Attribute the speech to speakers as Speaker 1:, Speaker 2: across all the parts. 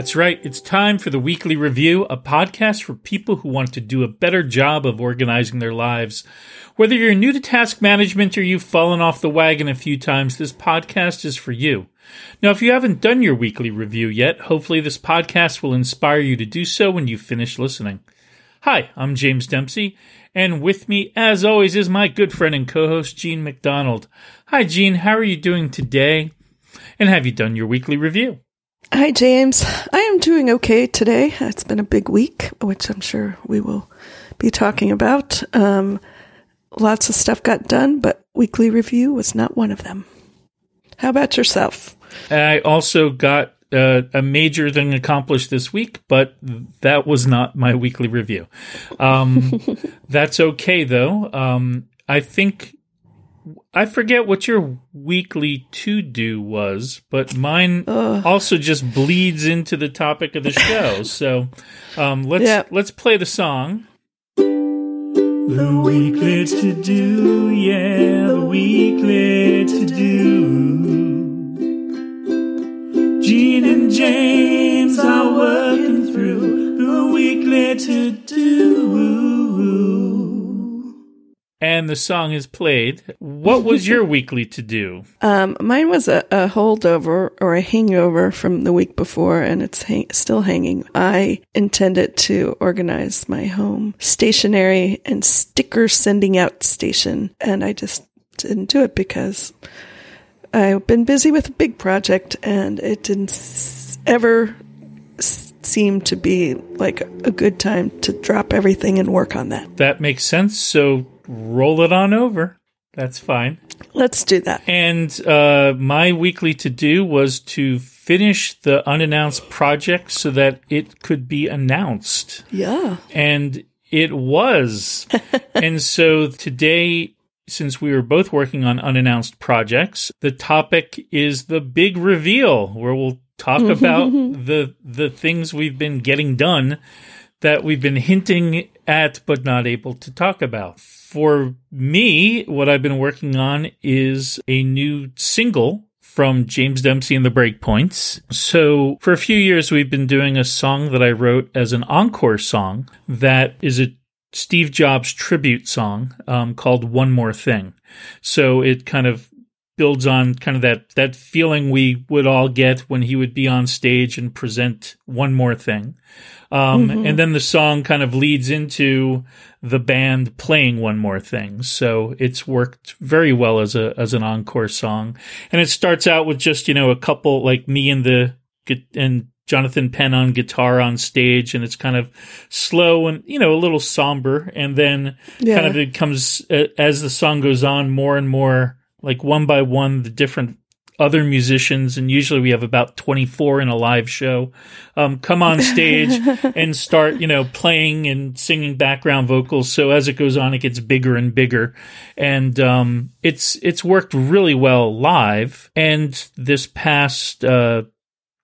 Speaker 1: That's right. It's time for the Weekly Review, a podcast for people who want to do a better job of organizing their lives. Whether you're new to task management or you've fallen off the wagon a few times, this podcast is for you. Now, if you haven't done your weekly review yet, hopefully this podcast will inspire you to do so when you finish listening. Hi, I'm James Dempsey, and with me, as always, is my good friend and co host, Jean MacDonald. Hi, Jean. How are you doing today? And have you done your weekly review?
Speaker 2: Hi, James. I am doing okay today. It's been a big week, which I'm sure we will be talking about. Um, lots of stuff got done, but weekly review was not one of them. How about yourself?
Speaker 1: I also got uh, a major thing accomplished this week, but that was not my weekly review. Um, that's okay though. Um, I think I forget what your weekly to do was, but mine also just bleeds into the topic of the show. so um, let's
Speaker 2: Yeah.
Speaker 1: let's play the song. The weekly to do, yeah, the weekly to do. Jean and James are working through the weekly to do. And the song is played. What was your weekly to do?
Speaker 2: Um, mine was a, a holdover or a hangover from the week before, and it's hang- still hanging. I intended to organize my home stationery and sticker sending out station, and I just didn't do it because I've been busy with a big project, and it didn't s- ever s- seem to be like a good time to drop everything and work on that.
Speaker 1: That makes sense. So roll it on over. That's fine.
Speaker 2: Let's do that.
Speaker 1: And uh, my weekly to do was to finish the unannounced project so that it could be announced.
Speaker 2: Yeah.
Speaker 1: And it was. and so today, since we were both working on unannounced projects, the topic is the big reveal, where we'll talk about the the things we've been getting done that we've been hinting at but not able to talk about. For me, what I've been working on is a new single from James Dempsey and the Breakpoints. So, for a few years, we've been doing a song that I wrote as an encore song that is a Steve Jobs tribute song um, called One More Thing. So, it kind of builds on kind of that that feeling we would all get when he would be on stage and present one more thing. Um, And then the song kind of leads into the band playing one more thing. So it's worked very well as a as an encore song. And it starts out with just you know a couple like me and the and Jonathan Penn on guitar on stage, and it's kind of slow and you know a little somber. And then
Speaker 2: Yeah.
Speaker 1: kind of it comes as the song goes on more and more like one by one the different other musicians and usually we have about 24 in a live show um, come on stage and start you know playing and singing background vocals. So as it goes on it gets bigger and bigger. And um, it's it's worked really well live. And this past uh,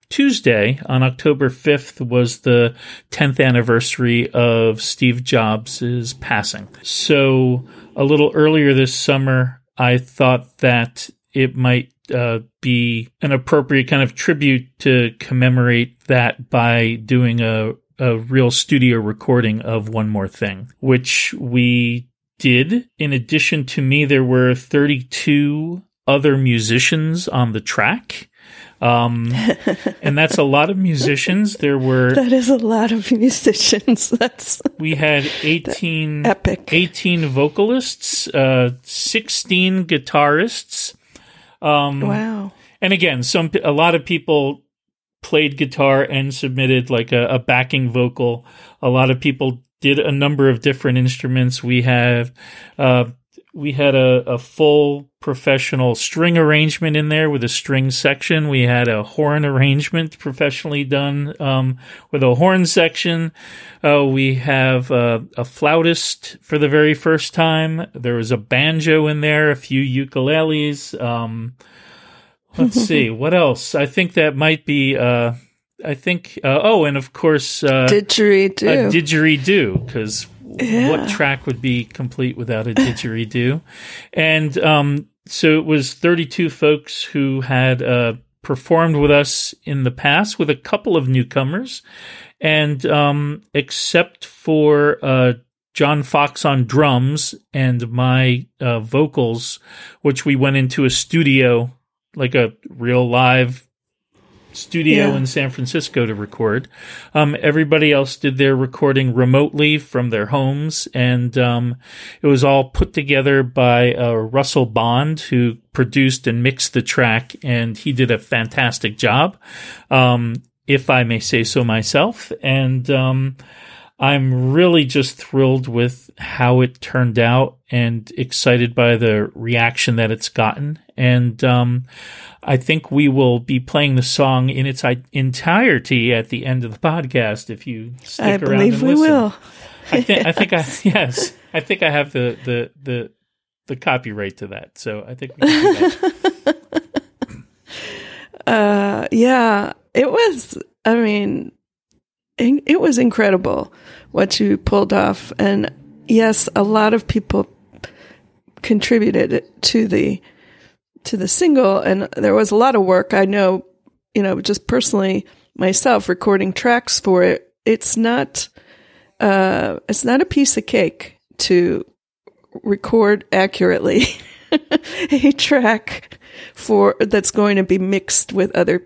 Speaker 1: Tuesday on October 5th was the 10th anniversary of Steve Jobs' passing. So a little earlier this summer, I thought that it might uh, be an appropriate kind of tribute to commemorate that by doing a, a real studio recording of One More Thing, which we did. In addition to me, there were 32 other musicians on the track. Um, and that's a lot of musicians. There were,
Speaker 2: That is a lot of musicians. That's
Speaker 1: we had 18,
Speaker 2: epic.
Speaker 1: 18 vocalists, uh, 16 guitarists. Um,
Speaker 2: Wow.
Speaker 1: and again, some a lot of people played guitar and submitted like a, a backing vocal. A lot of people did a number of different instruments. We have uh, we had a, a full professional string arrangement in there with a string section. We had a horn arrangement professionally done um, with a horn section. Uh, we have a, a, flautist for the very first time. There was a banjo in there, a few ukuleles. Um, let's see what else. I think that might be. Uh, I think. Uh, oh, and of course, uh,
Speaker 2: didgeridoo.
Speaker 1: A didgeridoo, because yeah. what track would be complete without a didgeridoo? and um, so it was 32 folks who had uh, performed with us in the past, with a couple of newcomers, and um, except for uh, John Fox on drums and my uh, vocals, which we went into a studio, like a real live studio yeah. in San Francisco to record. Um, everybody else did their recording remotely from their homes, and um, it was all put together by uh, Russell Bond, who produced and mixed the track, and he did a fantastic job, um, if I may say so myself. And um, I'm really just thrilled with how it turned out and excited by the reaction that it's gotten. And um, I think we will be playing the song in its entirety at the end of the podcast if you stick I around. I believe we listen. will. I think I think I yes. I think I have the the the the copyright to that. So I think we can do that.
Speaker 2: uh yeah, it was I mean it was incredible what you pulled off. And yes, a lot of people contributed to the to the single, and there was a lot of work. I know, you know, just personally myself recording tracks for it. It's not uh, it's not a piece of cake to record accurately a track for that's going to be mixed with other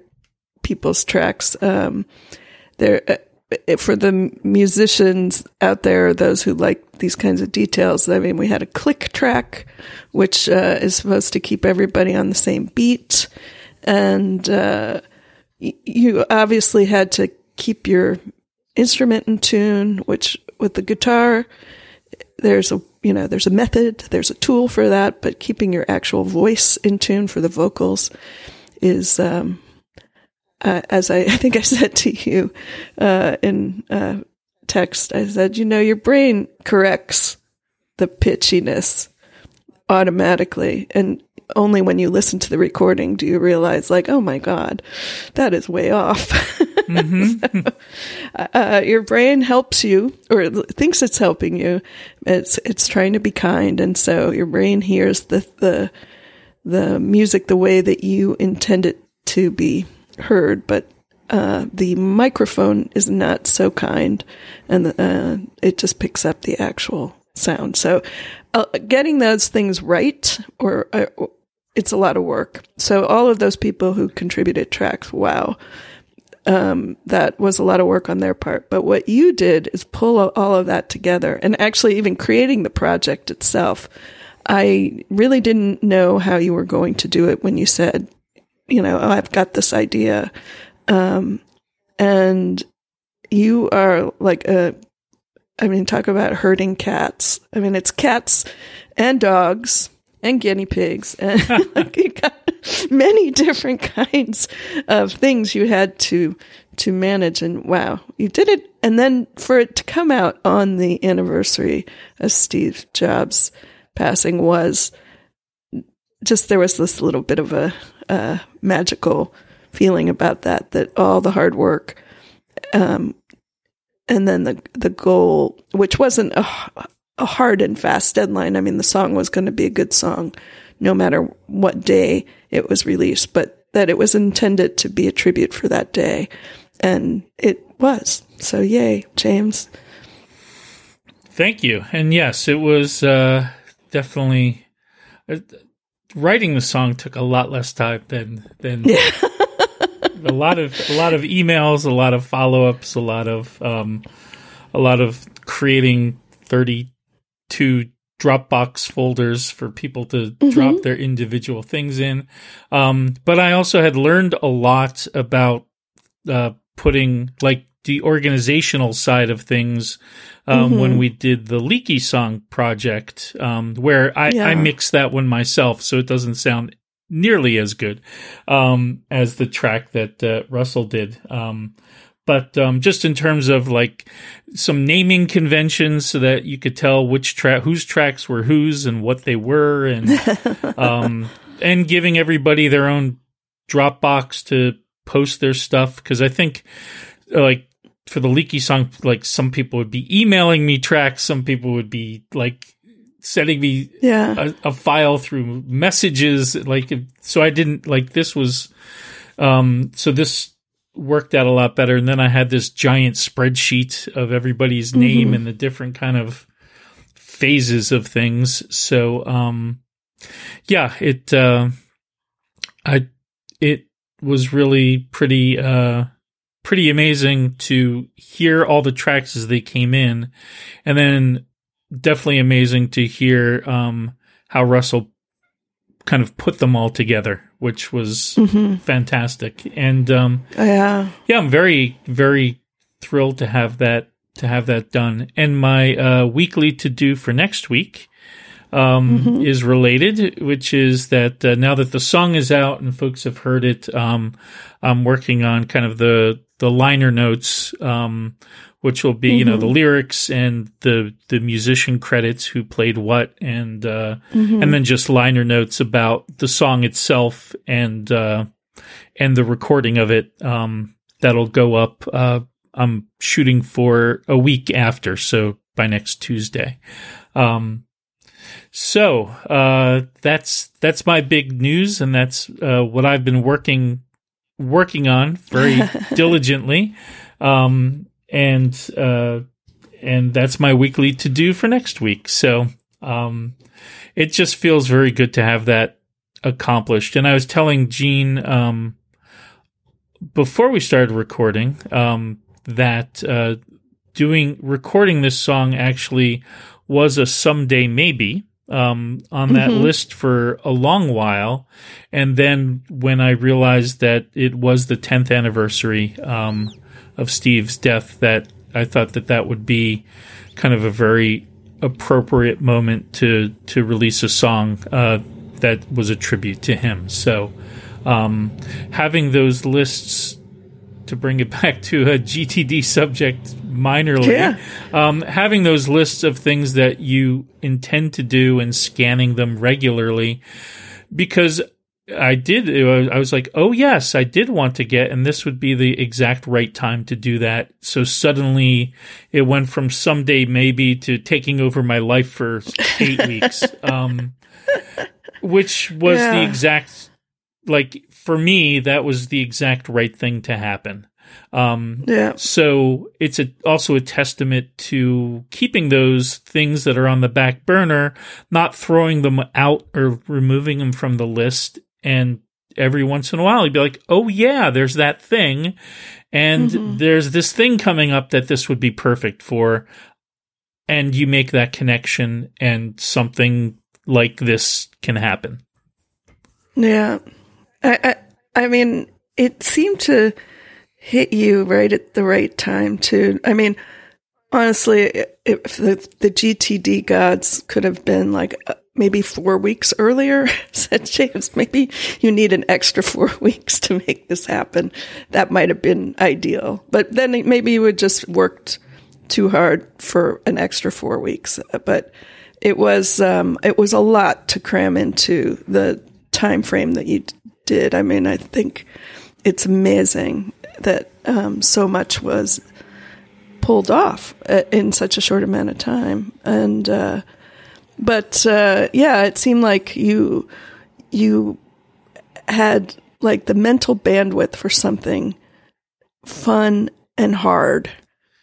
Speaker 2: people's tracks. Um, there, uh, for the musicians out there, those who like these kinds of details, I mean, we had a click track, which uh, is supposed to keep everybody on the same beat. And uh, you obviously had to keep your instrument in tune, which with the guitar, there's a you know there's a method, there's a tool for that, but keeping your actual voice in tune for the vocals is um, uh, as I, I, think I said to you uh, in uh, text, I said, you know, your brain corrects the pitchiness automatically. And only when you listen to the recording do you realize, like, oh my God, that is way off. Mm-hmm. so, uh, your brain helps you or thinks it's helping you. It's, it's trying to be kind. And so your brain hears the, the, the music the way that you intend it to be heard, but uh, the microphone is not so kind, and uh, it just picks up the actual sound. So, uh, getting those things right, or uh, it's a lot of work. So, all of those people who contributed tracks, wow, um, that was a lot of work on their part. But what you did is pull all of that together, and actually, even creating the project itself. I really didn't know how you were going to do it when you said you know, oh, I've got this idea. Um, and you are like a, I mean, talk about herding cats. I mean, it's cats and dogs and guinea pigs and like you got many different kinds of things you had to to manage and wow you did it and then for it to come out on the anniversary of steve jobs passing was just there was this little bit of a, a magical feeling about that. That all the hard work, um, and then the the goal, which wasn't a, a hard and fast deadline. I mean, the song was going to be a good song, no matter what day it was released, but that it was intended to be a tribute for that day, and it was. So, yay, James.
Speaker 1: Thank you. And yes, it was uh, definitely. Writing the song took a lot less time than than yeah. a lot of a lot of emails, a lot of follow ups, a lot of um, a lot of creating thirty two Dropbox folders for people to mm-hmm. drop their individual things in. Um, but I also had learned a lot about uh, putting like the organizational side of things um, when we did the Leaky Song project, um, where I,
Speaker 2: Yeah.
Speaker 1: I mixed that one myself, so it doesn't sound nearly as good um, as the track that uh, Russell did. Um, but um, just in terms of like some naming conventions, so that you could tell which track, whose tracks were whose, and what they were, and um, and giving everybody their own Dropbox to post their stuff because I think like for the leaky song, like some people would be emailing me tracks, some people would be like sending me
Speaker 2: Yeah.
Speaker 1: a, a file through messages like so i didn't like this was um so this worked out a lot better. And then i had this giant spreadsheet of everybody's name and the different kind of phases of things. So um yeah it uh i it was really pretty uh pretty amazing to hear all the tracks as they came in and then definitely amazing to hear um, how Russell kind of put them all together, which was fantastic. And um,
Speaker 2: Yeah.
Speaker 1: yeah, I'm very very thrilled to have that to have that done. And my uh, weekly to do for next week um, is related, which is that uh, now that the song is out and folks have heard it, um, I'm working on kind of the the liner notes. Um, which will be, you know, the lyrics and the the musician credits who played what, and uh, and then just liner notes about the song itself and uh, and the recording of it. Um, that'll go up. Uh, I'm shooting for a week after, so by next Tuesday. Um, so uh, that's that's my big news, and that's uh, what I've been working working on very diligently. Um, and uh, and that's my weekly to do for next week. So um, it just feels very good to have that accomplished. And I was telling Jean um, before we started recording um, that uh, doing recording this song actually was a someday maybe um, on that list for a long while. And then when I realized that it was the 10th anniversary um, of Steve's death, that I thought that that would be kind of a very appropriate moment to to release a song uh, that was a tribute to him. So um, having those lists to bring it back to a GTD subject minorly,
Speaker 2: Yeah.
Speaker 1: um, having those lists of things that you intend to do and scanning them regularly, because I did, I was like, oh yes, I did want to get, and this would be the exact right time to do that. So suddenly it went from someday maybe to taking over my life for eight weeks, um, which was the exact, like, for me, that was the exact right thing to happen. Um,
Speaker 2: Yeah.
Speaker 1: so it's a, also a testament to keeping those things that are on the back burner, not throwing them out or removing them from the list. And every once in a while, you'd be like, oh, yeah, there's that thing. And there's this thing coming up that this would be perfect for. And you make that connection, and something like this can happen.
Speaker 2: Yeah. I, I I mean, it seemed to hit you right at the right time too. I mean, honestly, if the, the GTD gods could have been like uh, maybe four weeks earlier, said James, maybe you need an extra four weeks to make this happen. That might have been ideal. But then maybe you would just worked too hard for an extra four weeks. But it was um, it was a lot to cram into the time frame that you did. I mean, I think it's amazing that um, so much was pulled off uh, in such a short amount of time. And uh, but uh, yeah, it seemed like you you had like the mental bandwidth for something fun and hard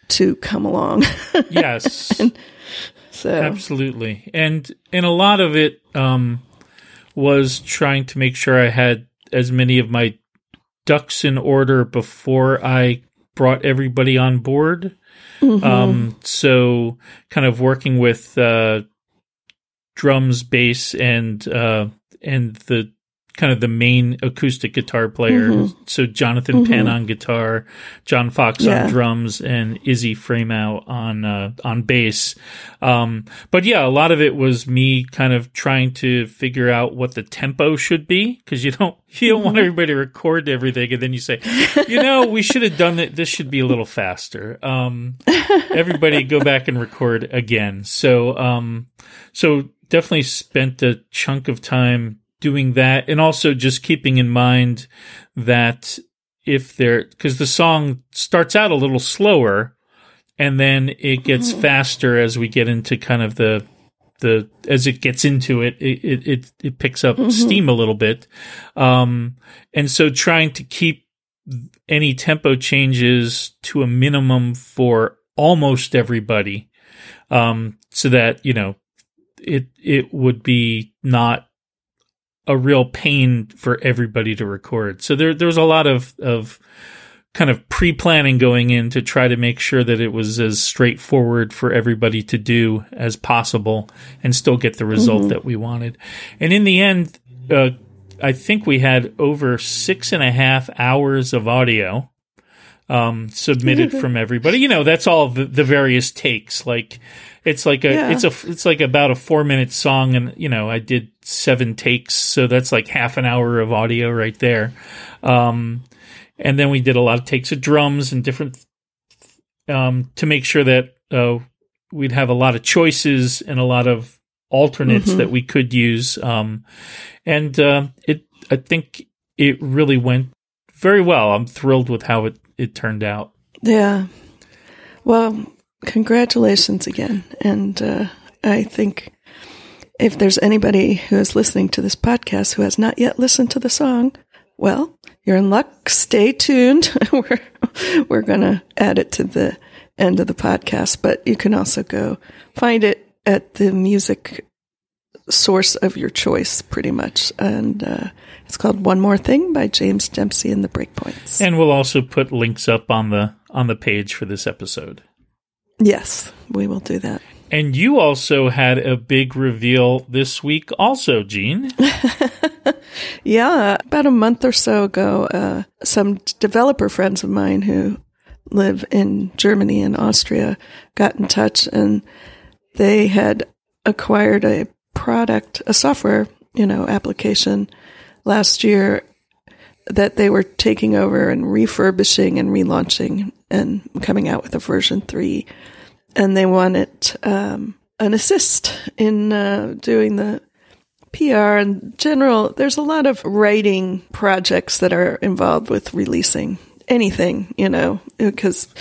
Speaker 2: to come along.
Speaker 1: Yes.
Speaker 2: so
Speaker 1: Absolutely. And and a lot of it um was trying to make sure I had as many of my ducks in order before I brought everybody on board. Um so kind of working with uh drums, bass and uh and the kind of the main acoustic guitar player. Mm-hmm. So Jonathan mm-hmm. Penn on guitar, John Fox yeah. on drums, and Izzy Framow on uh, on bass. Um, but yeah, a lot of it was me kind of trying to figure out what the tempo should be because you don't you don't mm-hmm. want everybody to record everything and then you say, you know, we should have done it. This should be a little faster. Um, everybody go back and record again. So um, so definitely spent a chunk of time doing that and also just keeping in mind that if there because the song starts out a little slower and then it gets mm-hmm. faster as we get into kind of the the as it gets into it it it, it picks up mm-hmm. steam a little bit um and so trying to keep any tempo changes to a minimum for almost everybody um so that you know it it would be not a real pain for everybody to record. So there there's a lot of of kind of pre-planning going in to try to make sure that it was as straightforward for everybody to do as possible and still get the result mm-hmm. that we wanted. And in the end, uh, I think we had over six and a half hours of audio um, submitted from everybody. You know, that's all the, the various takes. Like it's like a yeah. it's a it's like about a four minute song, and you know, I did seven takes, so that's like half an hour of audio right there. Um, and then we did a lot of takes of drums and different um, to make sure that uh, we'd have a lot of choices and a lot of alternates mm-hmm. that we could use. Um, and uh, it, I think it really went very well. I'm thrilled with how it it turned out.
Speaker 2: Yeah. Well, congratulations again. And uh, I think if there's anybody who is listening to this podcast who has not yet listened to the song, well, you're in luck. Stay tuned. we're we're going to add it to the end of the podcast, but you can also go find it at the music source of your choice, pretty much. And uh, it's called "One More Thing" by James Dempsey and the Breakpoints.
Speaker 1: And we'll also put links up on the on the page for this episode.
Speaker 2: Yes, we will do that.
Speaker 1: And you also had a big reveal this week, also, Jean.
Speaker 2: yeah, about a month or so ago, uh, some developer friends of mine who live in Germany and Austria got in touch and they had acquired a product, a software, you know, application last year that they were taking over and refurbishing and relaunching and coming out with a version three. And they wanted um, an assist in uh, doing the PR and general. There's a lot of writing projects that are involved with releasing anything, you know, because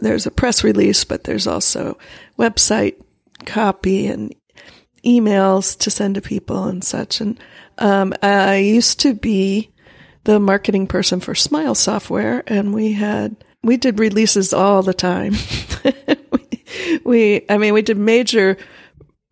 Speaker 2: there's a press release, but there's also website copy and emails to send to people and such. And um, I used to be the marketing person for Smile Software, and we had we did releases all the time. we, I mean, we did major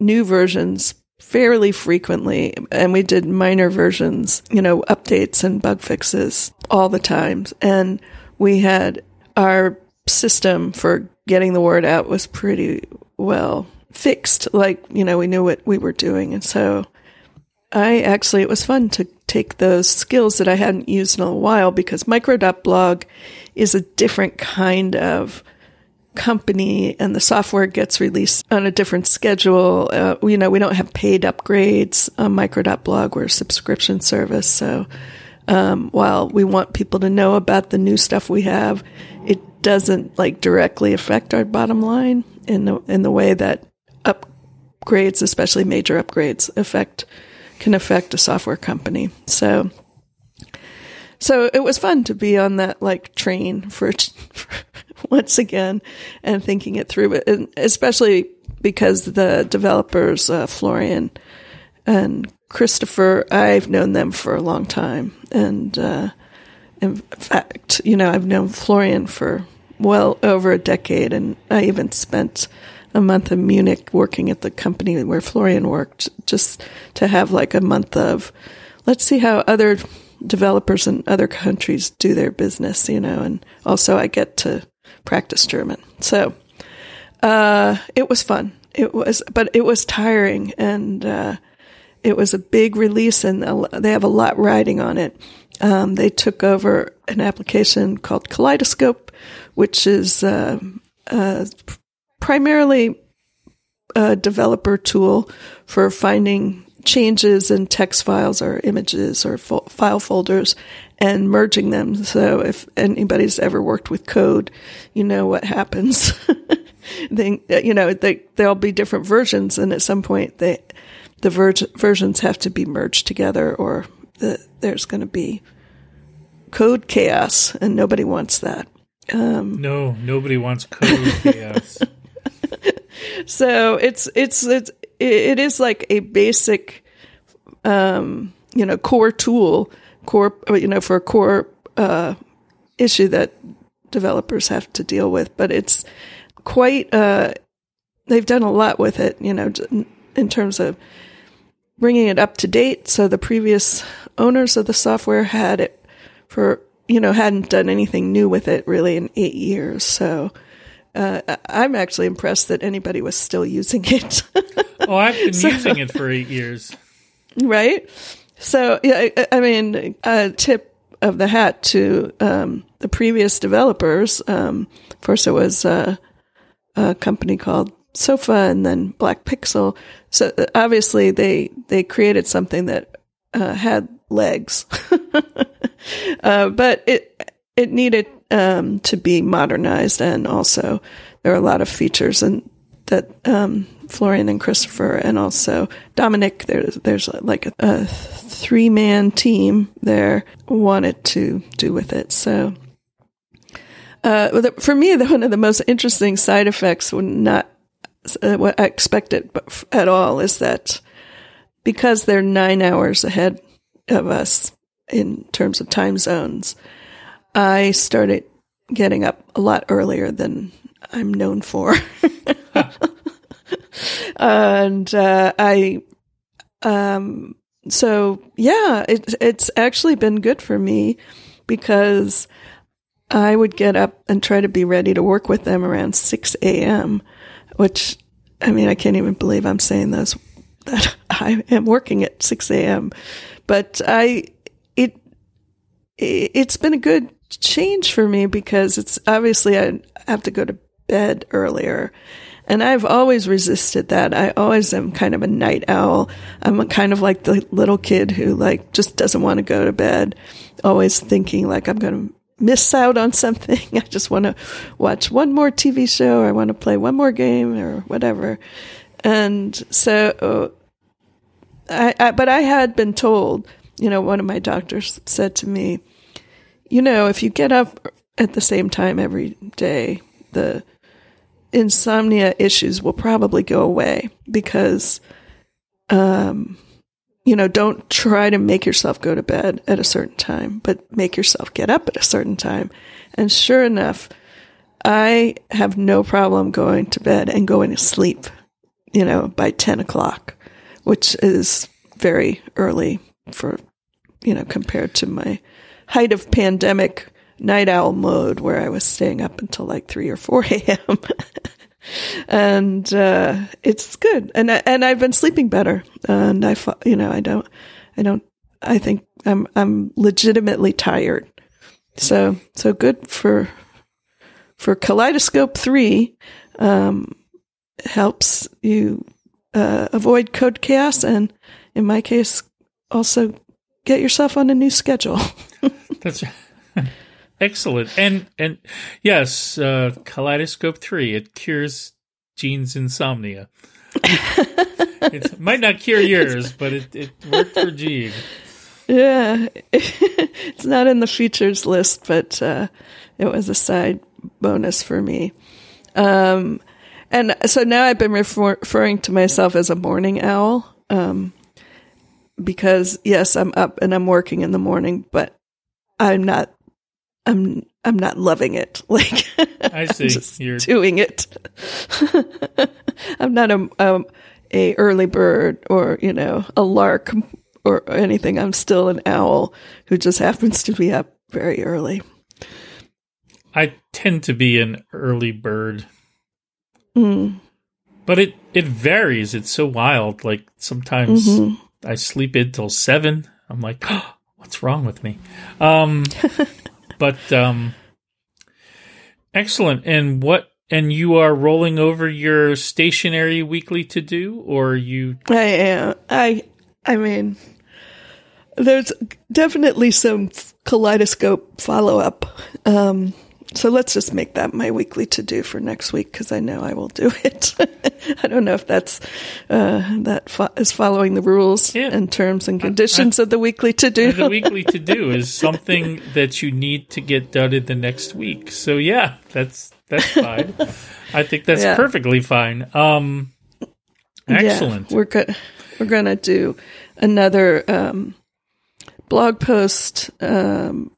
Speaker 2: new versions fairly frequently, and we did minor versions, you know, updates and bug fixes all the times. And we had our system for getting the word out was pretty well fixed. Like, you know, we knew what we were doing. And so I actually, it was fun to take those skills that I hadn't used in a while because micro.blog is a different kind of company and the software gets released on a different schedule. Uh, you know, we don't have paid upgrades on micro.blog. We're a subscription service. So, um, while we want people to know about the new stuff we have, it doesn't like directly affect our bottom line in the, in the way that upgrades, especially major upgrades, affect can affect a software company. So, so it was fun to be on that like train for, for once again and thinking it through, and especially because the developers, uh, Florian and Christopher, I've known them for a long time. And, uh, in fact, you know, I've known Florian for well over a decade and I even spent a month in Munich working at the company where Florian worked, just to have like a month of, let's see how other developers in other countries do their business, you know, and also I get to practice German. So, uh, it was fun. It was, but it was tiring and, uh, it was a big release and they have a lot riding on it. Um, they took over an application called Kaleidoscope, which is uh, uh, primarily a developer tool for finding changes in text files or images or fo- file folders and merging them. So if anybody's ever worked with code, you know what happens. they, you know, they, there'll be different versions and at some point they, the ver- versions have to be merged together or the, there's going to be code chaos and nobody wants that.
Speaker 1: Um, no, nobody wants code chaos.
Speaker 2: so it's, it's, it's, it is like a basic, um, you know, core tool core, you know, for a core uh, issue that developers have to deal with. But it's quite, uh, they've done a lot with it, you know, in terms of bringing it up to date. So the previous owners of the software had it for, you know, hadn't done anything new with it really in eight years. So, uh, I'm actually impressed that anybody was still using it.
Speaker 1: oh, I've been so, using it for eight years.
Speaker 2: Right? So, yeah, I mean, a tip of the hat to um, the previous developers. Um, first, it was uh, a company called Sofa, and then Black Pixel. So, uh, obviously, they they created something that uh, had legs, uh, but it it needed um, to be modernized, and also there are a lot of features and that um, Florian and Christopher, and also Dominic. There's there's like a, a three man team there wanted to do with it. So. Uh, for me, one of the most interesting side effects, not uh, what I expected at all, is that because they're nine hours ahead of us in terms of time zones, I started getting up a lot earlier than I'm known for. and uh, I, um, so yeah, it, it's actually been good for me because I would get up and try to be ready to work with them around 6 a.m., which, I mean, I can't even believe I'm saying those, that I am working at 6 a.m. But I, it, it's been a good change for me because it's obviously I have to go to bed earlier. And I've always resisted that. I always am kind of a night owl. I'm kind of like the little kid who like just doesn't want to go to bed, always thinking like I'm going to miss out on something. I just want to watch one more TV show I want to play one more game or whatever. And so, I, I, but I had been told, you know, one of my doctors said to me, you know, if you get up at the same time every day, the insomnia issues will probably go away because, um, you know, don't try to make yourself go to bed at a certain time, but make yourself get up at a certain time. And sure enough, I have no problem going to bed and going to sleep, you know, by 10 o'clock, which is very early for, you know, compared to my height of pandemic night owl mode where I was staying up until like 3 or 4 a.m. and uh, it's good. And I, and I've been sleeping better. And I, you know, I don't, I don't, I think I'm I'm legitimately tired. So so good for for Kaleidoscope three um, helps you uh, avoid code chaos, and in my case, also get yourself on a new schedule.
Speaker 1: That's excellent, and and yes, uh, Kaleidoscope three it cures Jean's insomnia. it might not cure yours, but it, it worked for Jean.
Speaker 2: Yeah, it's not in the features list, but uh, it was a side bonus for me. Um, and so now I've been refer- referring to myself as a morning owl. Um, because yes, I'm up and I'm working in the morning, but I'm not, I'm, I'm not loving it. Like
Speaker 1: I see, just
Speaker 2: You're doing it. I'm not a, a a early bird or you know a lark or anything. I'm still an owl who just happens to be up very early.
Speaker 1: I tend to be an early bird.
Speaker 2: Mm.
Speaker 1: But it it varies. It's so wild. Like sometimes mm-hmm. I sleep until seven. I'm like, oh, what's wrong with me? Um, but um, excellent. And what? And you are rolling over your stationary weekly to do, or you?
Speaker 2: I am. I. I mean, there's definitely some kaleidoscope follow up. Um, so let's just make that my weekly to do for next week because I know I will do it. I don't know if that's uh, that fo- is following the rules
Speaker 1: Yeah.
Speaker 2: and terms and conditions
Speaker 1: I-
Speaker 2: of the weekly to do.
Speaker 1: the weekly to do is something that you need to get done in the next week. So yeah, that's that's fine. I think that's
Speaker 2: Yeah.
Speaker 1: perfectly fine. Um, excellent.
Speaker 2: Yeah, we're go- we're gonna do another um, blog post um,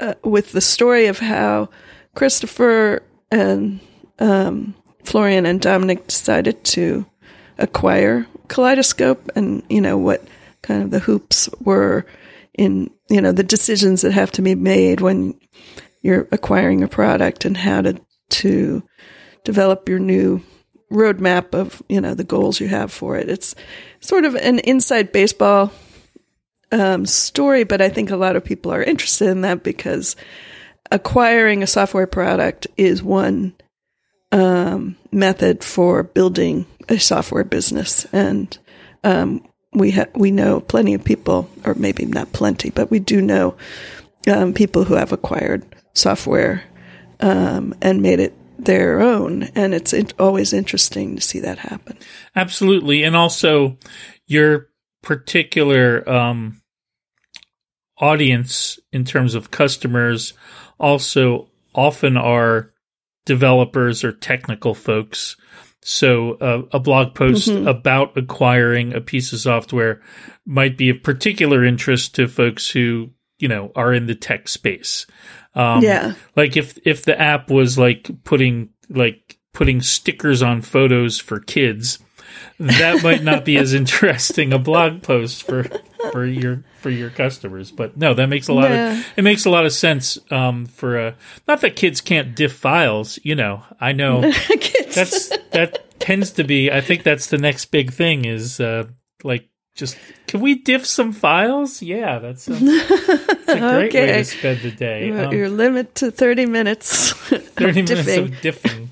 Speaker 2: uh, with the story of how Christopher and um, Florian and Dominic decided to acquire Kaleidoscope, and you know what kind of the hoops were in you know the decisions that have to be made when you're acquiring a product and how to to develop your new roadmap of you know the goals you have for it. It's sort of an inside baseball um, story, but I think a lot of people are interested in that because acquiring a software product is one um, method for building a software business, and um, we ha- we know plenty of people, or maybe not plenty, but we do know um, people who have acquired software um, and made it their own, and it's in- always interesting to see that happen.
Speaker 1: Absolutely, and also your particular um, audience in terms of customers also often are developers or technical folks. So uh, a blog post about acquiring a piece of software might be of particular interest to folks who you know are in the tech space. Um,
Speaker 2: Yeah.
Speaker 1: like if if the app was like putting like putting stickers on photos for kids, that might not be as interesting a blog post for for your for your customers. But no, that makes a lot
Speaker 2: Yeah.
Speaker 1: of it makes a lot of sense um, for uh, not that kids can't diff files. You know, I know that's that tends to be. I think that's the next big thing is uh, like just can we diff some files? Yeah, that's a, that's a great way
Speaker 2: Okay.
Speaker 1: to spend the day.
Speaker 2: Your-
Speaker 1: Um,
Speaker 2: your limit to 30 minutes.
Speaker 1: 30 minutes
Speaker 2: diffing.
Speaker 1: of diffing.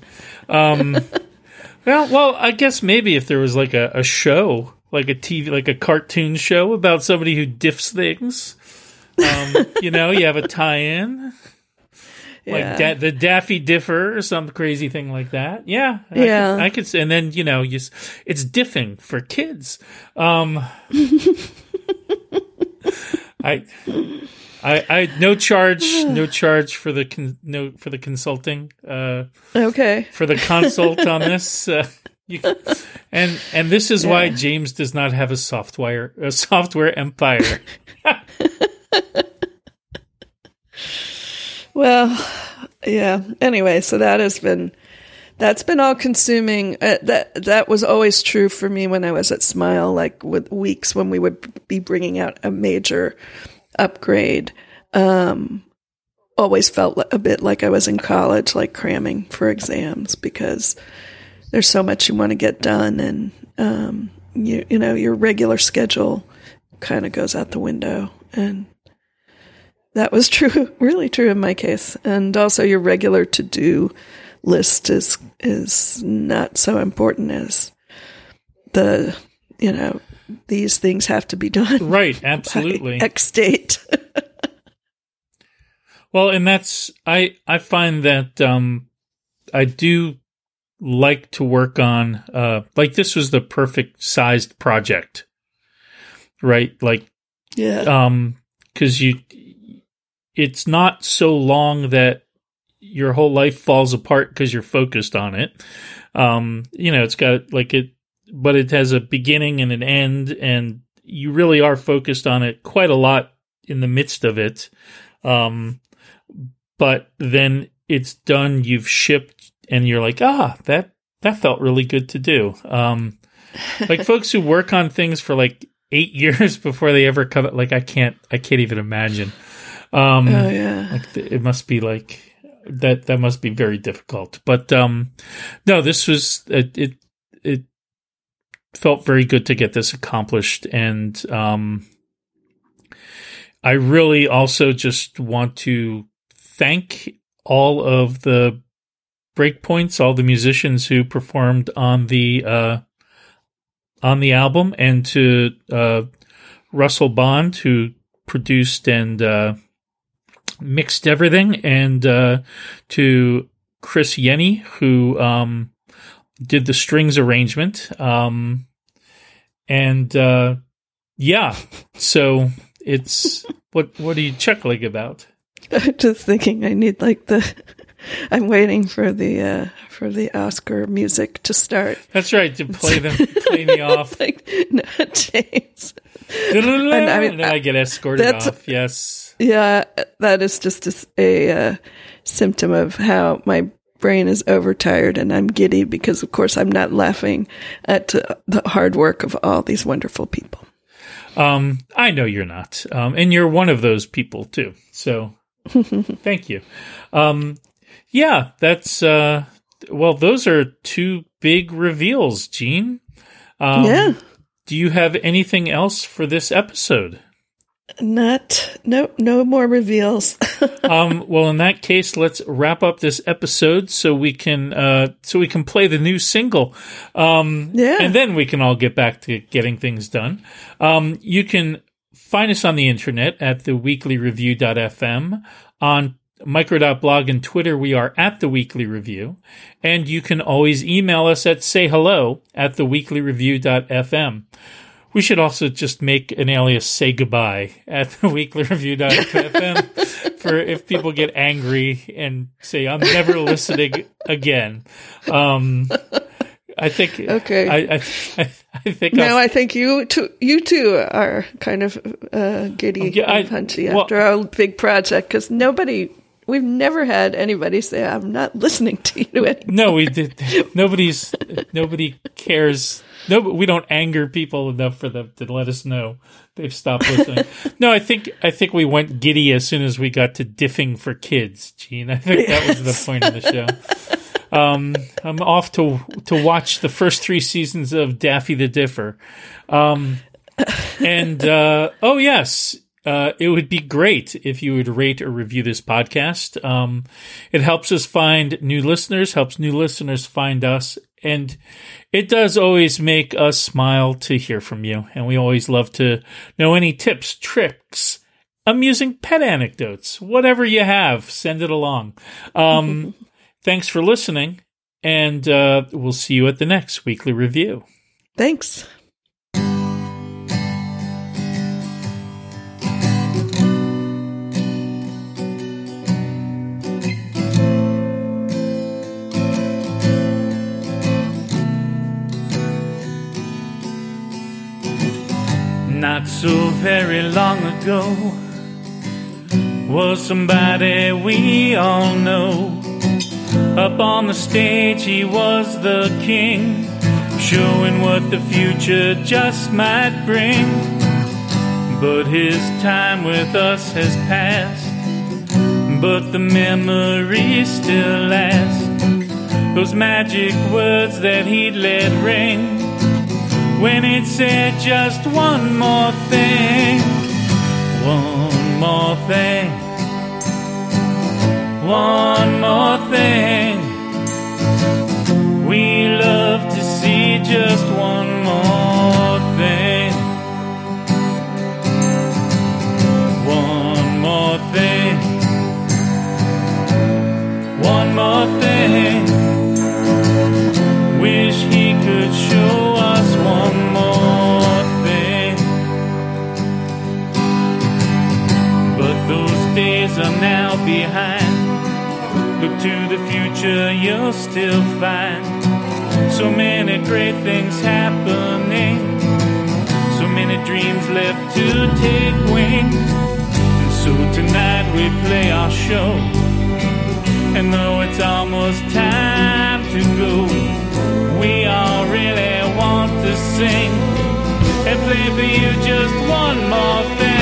Speaker 1: Um, well, well, I guess maybe if there was like a, a show, like a TV, like a cartoon show about somebody who diffs things, um, you know, you have a tie-in, like
Speaker 2: Yeah.
Speaker 1: da- the Daffy Differ or some crazy thing like that. Yeah, I
Speaker 2: Yeah.
Speaker 1: could, I could, and then you know, you, it's diffing for kids. Um, I. I, I no charge no charge for the con, no for the consulting uh
Speaker 2: okay.
Speaker 1: for the consult on this uh, you, and and this is why James does not have a software a software empire
Speaker 2: Well, yeah. Anyway, so that has been that's been all consuming. Uh, that that was always true for me when I was at Smile. Like with weeks when we would be bringing out a major upgrade, um, always felt a bit like I was in college, like cramming for exams because there's so much you want to get done, and um, you you know your regular schedule kind of goes out the window and that was true, really true in my case. And also, your regular to do list is is not so important as the you know these things have to be done
Speaker 1: right absolutely.
Speaker 2: X date.
Speaker 1: well and that's I I find that um I do like to work on uh like this was the perfect sized project right? Like
Speaker 2: yeah,
Speaker 1: um because you it's not so long that your whole life falls apart because you're focused on it. Um you know it's got like it but it has a beginning and an end and you really are focused on it quite a lot in the midst of it. Um but then it's done you've shipped and you're like ah that that felt really good to do. Um like folks who work on things for like eight years before they ever come like i can't i can't even imagine. Um
Speaker 2: oh yeah,
Speaker 1: like it must be like that that must be very difficult. But um no this was it it, it felt very good to get this accomplished. And um, I really also just want to thank all of the breakpoints, all the musicians who performed on the uh, on the album, and to uh, Russell Bond who produced and uh, mixed everything, and uh, to Chris Yenny who um, did the strings arrangement. Um, and uh, yeah, so it's what what are you chuckling about?
Speaker 2: Just thinking I need like the I'm waiting for the uh for the Oscar music to start.
Speaker 1: That's right, to play them play me off.
Speaker 2: like no, James.
Speaker 1: and I, mean, and I get escorted off. Yes.
Speaker 2: Yeah, that is just a, a uh, symptom of how my brain is overtired and I'm giddy because, of course, I'm not laughing at uh, the hard work of all these wonderful people.
Speaker 1: Um, I know you're not, um, and you're one of those people too. So, thank you. Um, yeah, that's uh, well, those are two big reveals, Jean.
Speaker 2: Um, yeah.
Speaker 1: Do you have anything else for this episode?
Speaker 2: Not no no more reveals.
Speaker 1: um, well, in that case, let's wrap up this episode so we can uh, so we can play the new single. Um,
Speaker 2: yeah,
Speaker 1: and then we can all get back to getting things done. Um, you can find us on the internet at theweeklyreview.fm on micro.blog and Twitter, we are at the Weekly Review. And you can always email us at sayhello at theweeklyreview.fm. We should also just make an alias say goodbye at the weeklyreview.fm for if people get angry and say, I'm never listening again. Um, I think
Speaker 2: okay.
Speaker 1: I, I, I think
Speaker 2: now i think you too. You two are kind of uh, giddy yeah, and punchy well, after our big project because nobody We've never had anybody say, "I'm not listening to you." Anymore.
Speaker 1: No, we did. Nobody's. nobody cares. No, but we don't anger people enough for them to let us know they've stopped listening. no, I think I think we went giddy as soon as we got to diffing for kids, Jean. I think that was the point of the show. Um, I'm off to to watch the first three seasons of Daffy the Differ. Um, and uh, oh yes, uh, it would be great if you would rate or review this podcast. Um, it helps us find new listeners, helps new listeners find us, and it does always make us smile to hear from you. And we always love to know any tips, tricks, amusing pet anecdotes, whatever you have, send it along. Um, thanks for listening, and uh, we'll see you at the next weekly review.
Speaker 2: Thanks.
Speaker 1: Not so very long ago was somebody we all know. Up on the stage, he was the king, showing what the future just might bring. But his time with us has passed, but the memories still last. Those magic words that he'd let ring when it said just one more thing, one more thing, one more thing. We love to see just one more days are now behind. Look to the future, you'll still find so many great things happening, so many dreams left to take wing. And so tonight we play our show, and though it's almost time to go, we all really want to sing and play for you just one more thing.